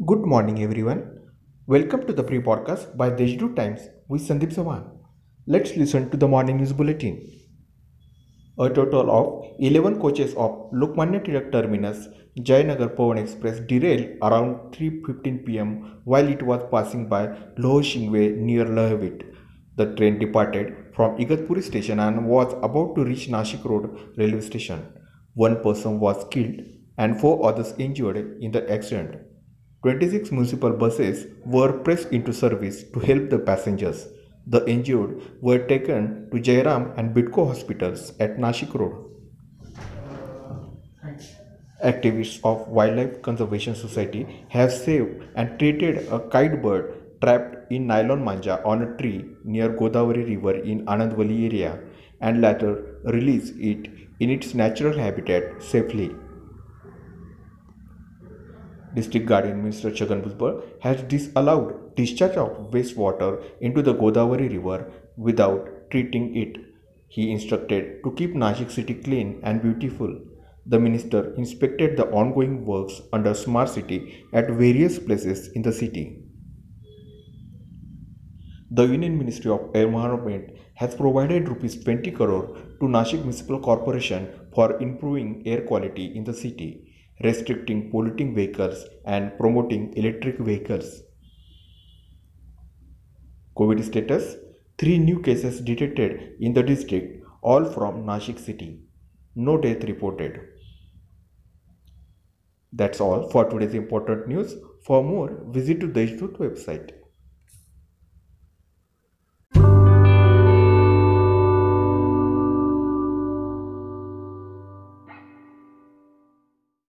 Good morning, everyone. Welcome to the pre podcast by Deshdoot Times with Sandeep Sawan. Let's listen to the morning news bulletin. A total of 11 coaches of Lokmanya Tilak Terminus Jayanagar Pawan Express derailed around 3:15 pm while it was passing by Loh Shingwe near Lahavit. The train departed from Igatpuri station and was about to reach Nashik Road railway station. One person was killed and four others injured in the accident. 26 municipal buses were pressed into service to help the passengers. The injured were taken to Jairam and Bytco hospitals at Nashik Road. Activists of Wildlife Conservation Society have saved and treated a kite bird trapped in nylon manja on a tree near Godavari River in Anandwali area and later released it in its natural habitat safely. District Guardian Minister Chhagan Bhujbal has disallowed discharge of wastewater into the Godavari River without treating it. He instructed to keep Nashik city clean and beautiful. The minister inspected the ongoing works under Smart City at various places in the city. The Union Ministry of Environment has provided rupees 20 crore to Nashik Municipal Corporation for improving air quality in the city restricting polluting vehicles and promoting electric vehicles. COVID status 3 new cases detected in the district, all from Nashik city. No death reported. That's all for today's important news. For more, visit to Deshdoot website.